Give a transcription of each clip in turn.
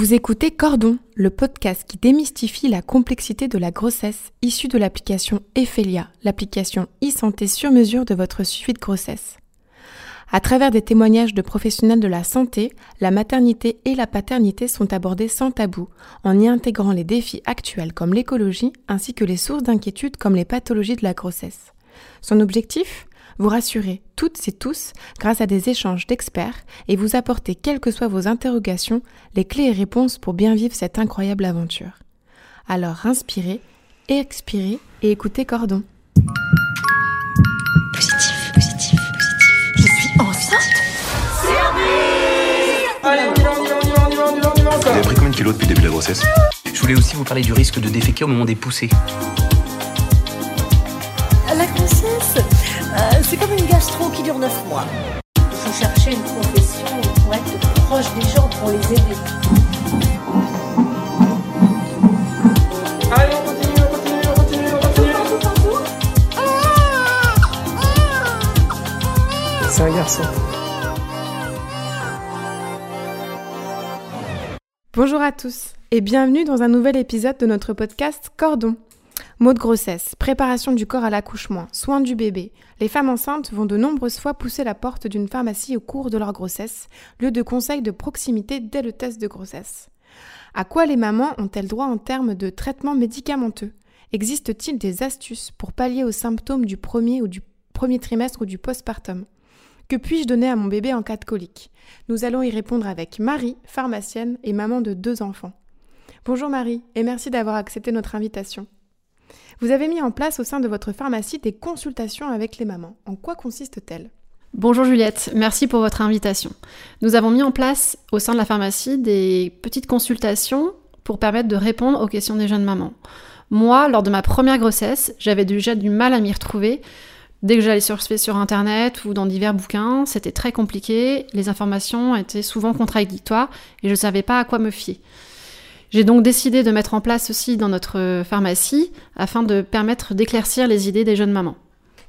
Vous écoutez Cordon, le podcast qui démystifie la complexité de la grossesse issue de l'application Ephelia, l'application e-santé sur mesure de votre suivi de grossesse. À travers des témoignages de professionnels de la santé, la maternité et la paternité sont abordées sans tabou, en y intégrant les défis actuels comme l'écologie ainsi que les sources d'inquiétude comme les pathologies de la grossesse. Son objectif? Vous rassurer toutes et tous grâce à des échanges d'experts et vous apporter, quelles que soient vos interrogations, les clés et réponses pour bien vivre cette incroyable aventure. Alors inspirez, expirez et écoutez Cordon. Positif, positif, positif. Je suis enceinte Allez, on y va, on y va, on y va, on y va, on y va, on y va Vous avez pris combien de kilos depuis le début de la grossesse? Je voulais aussi vous parler du risque de déféquer au moment des poussées. La grossesse, euh, c'est comme une gastro qui dure 9 mois. Il faut chercher une profession pour être proche des gens, pour les aider. Allez, on continue, on continue, on continue, on continue C'est un garçon. Bonjour à tous et bienvenue dans un nouvel épisode de notre podcast Cordon. Mots de grossesse, préparation du corps à l'accouchement, soins du bébé. Les femmes enceintes vont de nombreuses fois pousser la porte d'une pharmacie au cours de leur grossesse, lieu de conseil de proximité dès le test de grossesse. À quoi les mamans ont-elles droit en termes de traitement médicamenteux? Existe-t-il des astuces pour pallier aux symptômes du premier ou du premier trimestre ou du postpartum? Que puis-je donner à mon bébé en cas de colique? Nous allons y répondre avec Marie, pharmacienne et maman de deux enfants. Bonjour Marie, et merci d'avoir accepté notre invitation. Vous avez mis en place au sein de votre pharmacie des consultations avec les mamans. En quoi consiste-t-elle? Bonjour Juliette, merci pour votre invitation. Nous avons mis en place au sein de la pharmacie des petites consultations pour permettre de répondre aux questions des jeunes mamans. Moi, lors de ma première grossesse, j'avais déjà du mal à m'y retrouver. Dès que j'allais surfer sur internet ou dans divers bouquins, c'était très compliqué, les informations étaient souvent contradictoires et je ne savais pas à quoi me fier. J'ai donc décidé de mettre en place ceci dans notre pharmacie afin de permettre d'éclaircir les idées des jeunes mamans.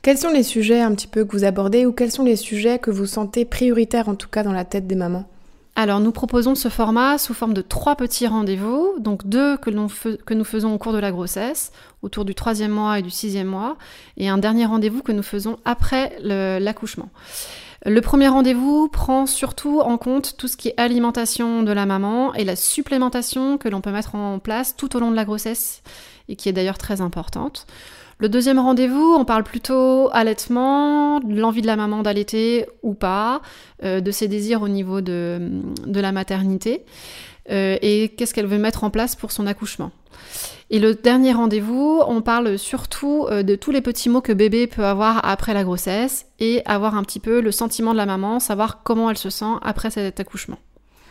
Quels sont les sujets un petit peu que vous abordez ou quels sont les sujets que vous sentez prioritaires en tout cas dans la tête des mamans? Alors nous proposons ce format sous forme de trois petits rendez-vous, donc deux que, fe- que nous faisons au cours de la grossesse, autour du troisième mois et du sixième mois, et un dernier rendez-vous que nous faisons après l'accouchement. Le premier rendez-vous prend surtout en compte tout ce qui est alimentation de la maman et la supplémentation que l'on peut mettre en place tout au long de la grossesse et qui est d'ailleurs très importante. Le deuxième rendez-vous, on parle plutôt allaitement, l'envie de la maman d'allaiter ou pas, euh, de ses désirs au niveau de, de la maternité euh, et qu'est-ce qu'elle veut mettre en place pour son accouchement. Et le dernier rendez-vous, on parle surtout euh, de tous les petits mots que bébé peut avoir après la grossesse et avoir un petit peu le sentiment de la maman, savoir comment elle se sent après cet accouchement.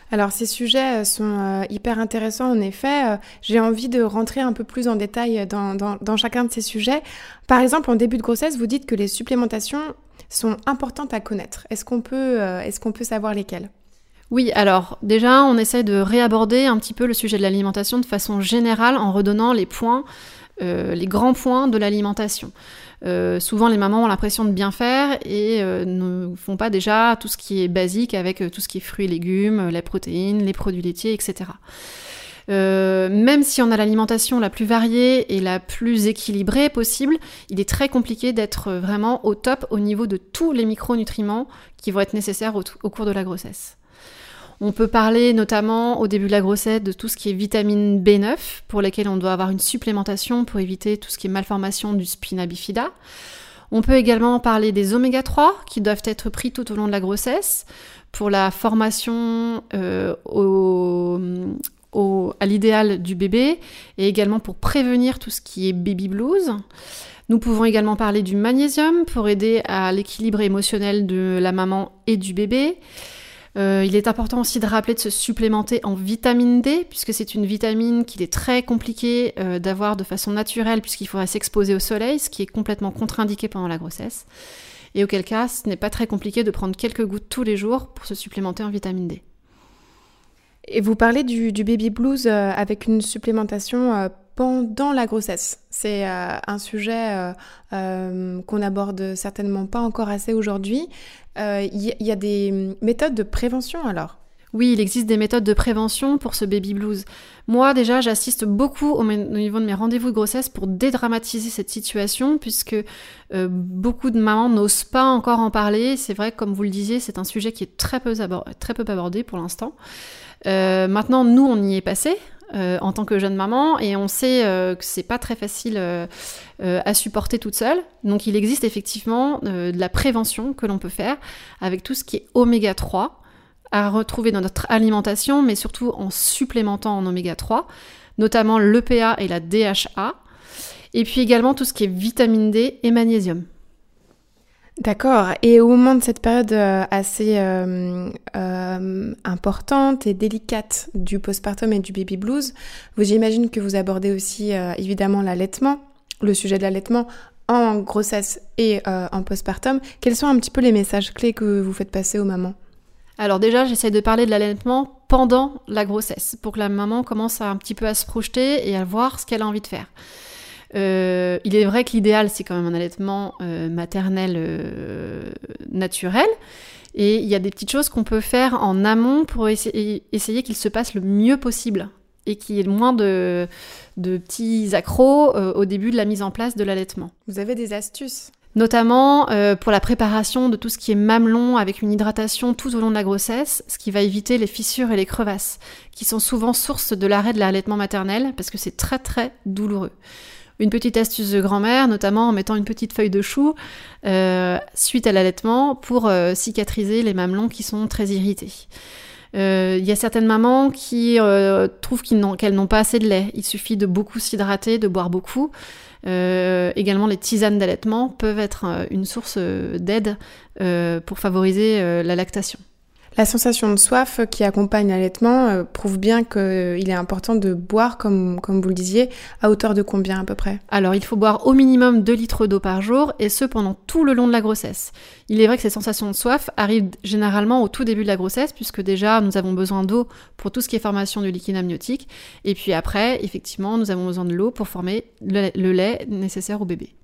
Alors ces sujets euh, sont euh, hyper intéressants en effet. J'ai envie de rentrer un peu plus en détail dans, chacun de ces sujets. Par exemple, en début de grossesse, vous dites que les supplémentations sont importantes à connaître. Est-ce qu'on peut savoir lesquelles? Oui, alors déjà, on essaye de réaborder un petit peu le sujet de l'alimentation de façon générale en redonnant les points, euh, les grands points de l'alimentation. Euh, souvent, les mamans ont l'impression de bien faire et euh, ne font pas déjà tout ce qui est basique avec euh, tout ce qui est fruits et légumes, les protéines, les produits laitiers, etc. Même si on a l'alimentation la plus variée et la plus équilibrée possible, il est très compliqué d'être vraiment au top au niveau de tous les micronutriments qui vont être nécessaires au cours de la grossesse. On peut parler notamment au début de la grossesse de tout ce qui est vitamine B9, pour lesquelles on doit avoir une supplémentation pour éviter tout ce qui est malformation du spina bifida. On peut également parler des oméga 3 qui doivent être pris tout au long de la grossesse pour la formation euh, au, au- à l'idéal du bébé et également pour prévenir tout ce qui est baby blues. Nous pouvons également parler du magnésium pour aider à l'équilibre émotionnel de la maman et du bébé. Euh, il est important aussi de rappeler de se supplémenter en vitamine D, puisque c'est une vitamine qu'il est très compliqué euh, d'avoir de façon naturelle, puisqu'il faudrait s'exposer au soleil, ce qui est complètement contre-indiqué pendant la grossesse. Et auquel cas, ce n'est pas très compliqué de prendre quelques gouttes tous les jours pour se supplémenter en vitamine D. Et vous parlez du, du baby blues euh, avec une supplémentation pendant la grossesse. C'est euh, un sujet euh, euh, qu'on aborde certainement pas encore assez aujourd'hui. Il y, a des méthodes de prévention alors? Oui, il existe des méthodes de prévention pour ce baby blues. Moi, déjà, j'assiste beaucoup au, niveau de mes rendez-vous de grossesse pour dédramatiser cette situation, puisque beaucoup de mamans n'osent pas encore en parler. C'est vrai, comme vous le disiez, c'est un sujet qui est très peu, très peu abordé pour l'instant. Maintenant, nous, on y est passé. Euh, en tant que jeune maman et on sait que c'est pas très facile à supporter toute seule. Donc il existe effectivement de la prévention que l'on peut faire avec tout ce qui est oméga 3 à retrouver dans notre alimentation, mais surtout en supplémentant en oméga 3, notamment l'EPA et la DHA, et puis également tout ce qui est vitamine D et magnésium. D'accord. Et au moment de cette période euh, assez euh, euh, importante et délicate du postpartum et du baby blues, vous j'imagine que vous abordez aussi évidemment l'allaitement, le sujet de l'allaitement en grossesse et en postpartum. Quels sont un petit peu les messages clés que vous faites passer aux mamans? Alors déjà, j'essaie de parler de l'allaitement pendant la grossesse, pour que la maman commence un petit peu à se projeter et à voir ce qu'elle a envie de faire. Euh, il est vrai que l'idéal, c'est quand même un allaitement euh, maternel euh, naturel. Et il y a des petites choses qu'on peut faire en amont pour essayer, qu'il se passe le mieux possible et qu'il y ait le moins de, de petits accros au début de la mise en place de l'allaitement. Vous avez des astuces? Notamment euh, pour la préparation de tout ce qui est mamelon avec une hydratation tout au long de la grossesse, ce qui va éviter les fissures et les crevasses, qui sont souvent source de l'arrêt de l'allaitement maternel, parce que c'est très très douloureux. Une petite astuce de grand-mère, notamment en mettant une petite feuille de chou euh, suite à l'allaitement pour euh, cicatriser les mamelons qui sont très irrités. Il y a certaines mamans qui trouvent qu'elles n'ont pas assez de lait. Il suffit de beaucoup s'hydrater, de boire beaucoup. Euh, également, les tisanes d'allaitement peuvent être euh, une source euh, d'aide pour favoriser la lactation. La sensation de soif qui accompagne l'allaitement prouve bien qu'il est important de boire, comme, comme vous le disiez, à hauteur de combien à peu près? Alors il faut boire au minimum 2 litres d'eau par jour et ce pendant tout le long de la grossesse. Il est vrai que ces sensations de soif arrivent généralement au tout début de la grossesse puisque déjà nous avons besoin d'eau pour tout ce qui est formation du liquide amniotique et puis après effectivement nous avons besoin de l'eau pour former le lait nécessaire au bébé.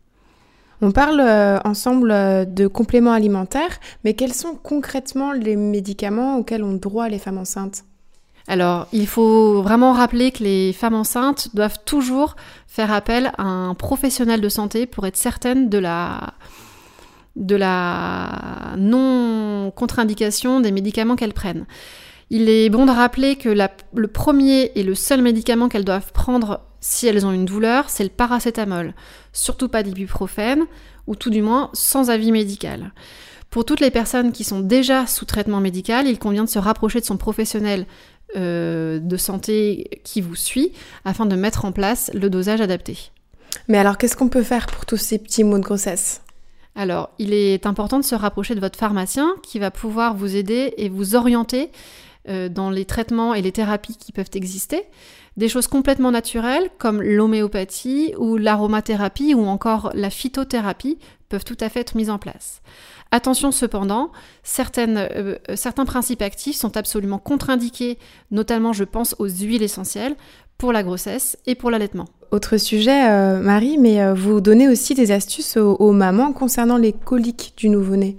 On parle euh, ensemble euh, de compléments alimentaires, mais quels sont concrètement les médicaments auxquels ont droit les femmes enceintes? Alors, il faut vraiment rappeler que les femmes enceintes doivent toujours faire appel à un professionnel de santé pour être certaines de la, de la non-contre-indication des médicaments qu'elles prennent. Il est bon de rappeler que le premier et le seul médicament qu'elles doivent prendre si elles ont une douleur, c'est le paracétamol. Surtout pas d'ibuprofène, ou tout du moins sans avis médical. Pour toutes les personnes qui sont déjà sous traitement médical, il convient de se rapprocher de son professionnel euh, de santé qui vous suit afin de mettre en place le dosage adapté. Mais alors qu'est-ce qu'on peut faire pour tous ces petits maux de grossesse? Alors, il est important de se rapprocher de votre pharmacien qui va pouvoir vous aider et vous orienter euh, dans les traitements et les thérapies qui peuvent exister. Des choses complètement naturelles comme l'homéopathie ou l'aromathérapie ou encore la phytothérapie peuvent tout à fait être mises en place. Attention cependant, euh, certains principes actifs sont absolument contre-indiqués, notamment je pense aux huiles essentielles, pour la grossesse et pour l'allaitement. Autre sujet, euh, Marie, mais vous donnez aussi des astuces aux mamans concernant les coliques du nouveau-né.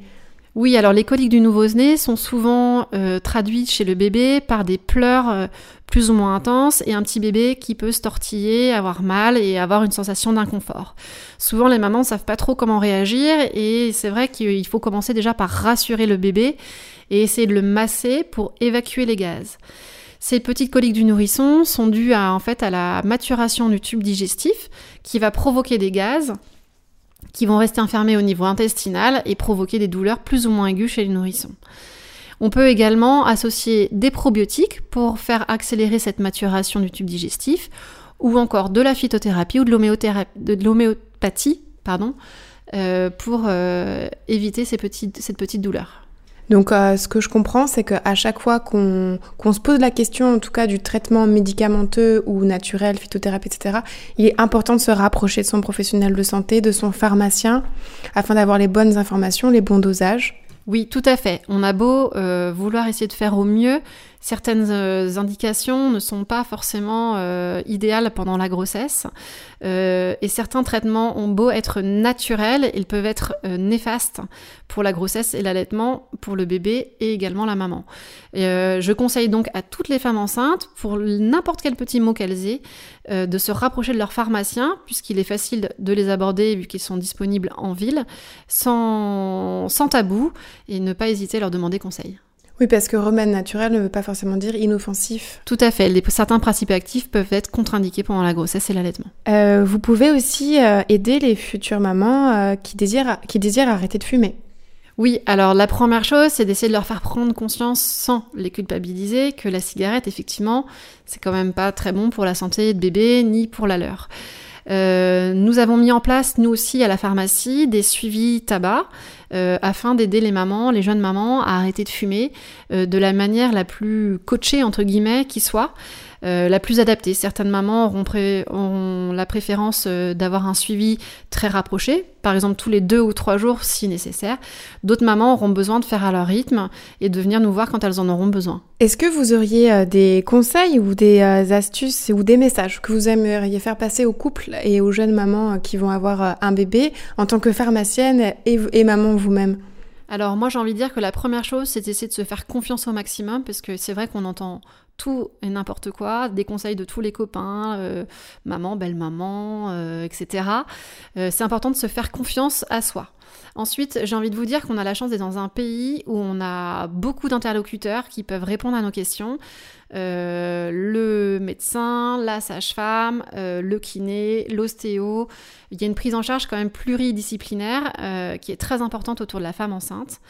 Oui, alors les coliques du nouveau-né sont souvent euh, traduites chez le bébé par des pleurs euh, plus ou moins intenses et un petit bébé qui peut se tortiller, avoir mal et avoir une sensation d'inconfort. Souvent les mamans ne savent pas trop comment réagir et c'est vrai qu'il faut commencer déjà par rassurer le bébé et essayer de le masser pour évacuer les gaz. Ces petites coliques du nourrisson sont dues en fait à la maturation du tube digestif qui va provoquer des gaz qui vont rester enfermés au niveau intestinal et provoquer des douleurs plus ou moins aiguës chez les nourrissons. On peut également associer des probiotiques pour faire accélérer cette maturation du tube digestif, ou encore de la phytothérapie ou de l'homéopathie pardon, euh, pour euh, éviter ces petites, cette petite douleur. Donc, euh, ce que je comprends, c'est qu'à chaque fois qu'on se pose la question, en tout cas du traitement médicamenteux ou naturel, phytothérapie, etc., il est important de se rapprocher de son professionnel de santé, de son pharmacien, afin d'avoir les bonnes informations, les bons dosages. Oui, tout à fait. On a beau euh, vouloir essayer de faire au mieux, certaines euh, indications ne sont pas forcément euh, idéales pendant la grossesse euh, et certains traitements ont beau être naturels, ils peuvent être néfastes pour la grossesse et l'allaitement, pour le bébé et également la maman. je conseille donc à toutes les femmes enceintes, pour n'importe quel petit mot qu'elles aient, de se rapprocher de leur pharmacien, puisqu'il est facile de les aborder vu qu'ils sont disponibles en ville, sans, sans tabou, et ne pas hésiter à leur demander conseil. Oui, parce que remède naturel ne veut pas forcément dire inoffensif. Tout à fait. Les, certains principes actifs peuvent être contre-indiqués pendant la grossesse et l'allaitement. Euh, vous pouvez aussi euh, aider les futures mamans euh, qui, désirent, qui désirent arrêter de fumer. Oui, alors la première chose, c'est d'essayer de leur faire prendre conscience sans les culpabiliser que la cigarette, effectivement, c'est quand même pas très bon pour la santé de bébé ni pour la leur. Euh, nous avons mis en place, nous aussi, à la pharmacie, des suivis tabac euh, afin d'aider les mamans, les jeunes mamans, à arrêter de fumer euh, de la manière la plus coachée, entre guillemets, qui soit. Euh, la plus adaptée. Certaines mamans auront, la préférence euh, d'avoir un suivi très rapproché, par exemple tous les deux ou trois jours si nécessaire. D'autres mamans auront besoin de faire à leur rythme et de venir nous voir quand elles en auront besoin. Est-ce que vous auriez euh, des conseils ou des astuces ou des messages que vous aimeriez faire passer aux couples et aux jeunes mamans qui vont avoir un bébé en tant que pharmacienne et maman vous-même? Alors moi j'ai envie de dire que la première chose c'est d'essayer de se faire confiance au maximum parce que c'est vrai qu'on entend tout et n'importe quoi, des conseils de tous les copains, euh, maman, belle-maman, euh, etc. Euh, c'est important de se faire confiance à soi. Ensuite, j'ai envie de vous dire qu'on a la chance d'être dans un pays où on a beaucoup d'interlocuteurs qui peuvent répondre à nos questions. le médecin, la sage-femme, le kiné, l'ostéo. Il y a une prise en charge quand même pluridisciplinaire qui est très importante autour de la femme enceinte.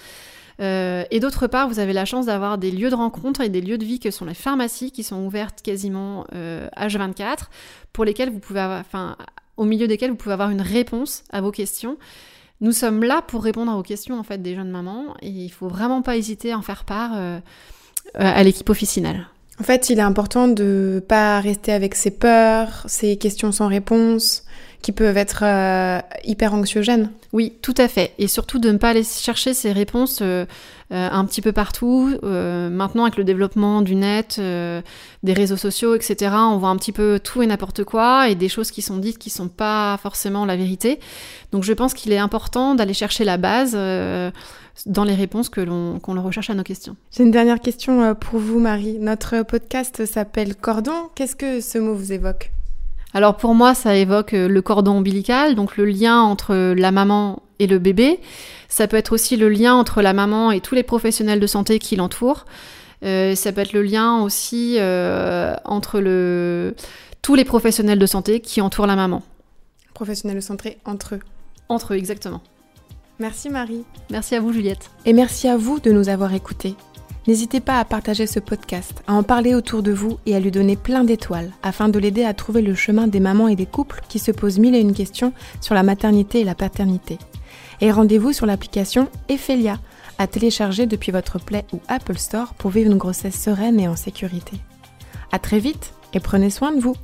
Euh, et d'autre part, vous avez la chance d'avoir des lieux de rencontre et des lieux de vie que sont les pharmacies qui sont ouvertes quasiment euh, H24, pour lesquels vous pouvez avoir, enfin, au milieu desquels vous pouvez avoir une réponse à vos questions. Nous sommes là pour répondre à vos questions en fait des jeunes mamans et il faut vraiment pas hésiter à en faire part euh, à l'équipe officinale. En fait, il est important de pas rester avec ses peurs, ses questions sans réponse, qui peuvent être euh, hyper anxiogènes. Oui, tout à fait. Et surtout de ne pas aller chercher ces réponses euh, euh, un petit peu partout. maintenant, avec le développement du net, des réseaux sociaux, etc., on voit un petit peu tout et n'importe quoi et des choses qui sont dites qui sont pas forcément la vérité. Donc, je pense qu'il est important d'aller chercher la base dans les réponses que l'on qu'on recherche à nos questions. J'ai une dernière question pour vous, Marie. Notre podcast s'appelle Cordon. Qu'est-ce que ce mot vous évoque? Alors pour moi, ça évoque euh, le cordon ombilical, donc le lien entre la maman et le bébé. Ça peut être aussi le lien entre la maman et tous les professionnels de santé qui l'entourent. Euh, ça peut être le lien aussi euh, entre le... tous les professionnels de santé qui entourent la maman. Professionnels de santé entre eux. Entre eux, exactement. Merci Marie. Merci à vous Juliette. Et merci à vous de nous avoir écoutés. N'hésitez pas à partager ce podcast, à en parler autour de vous et à lui donner plein d'étoiles afin de l'aider à trouver le chemin des mamans et des couples qui se posent mille et une questions sur la maternité et la paternité. Et rendez-vous sur l'application Ephelia à télécharger depuis votre Play ou Apple Store pour vivre une grossesse sereine et en sécurité. À très vite et prenez soin de vous.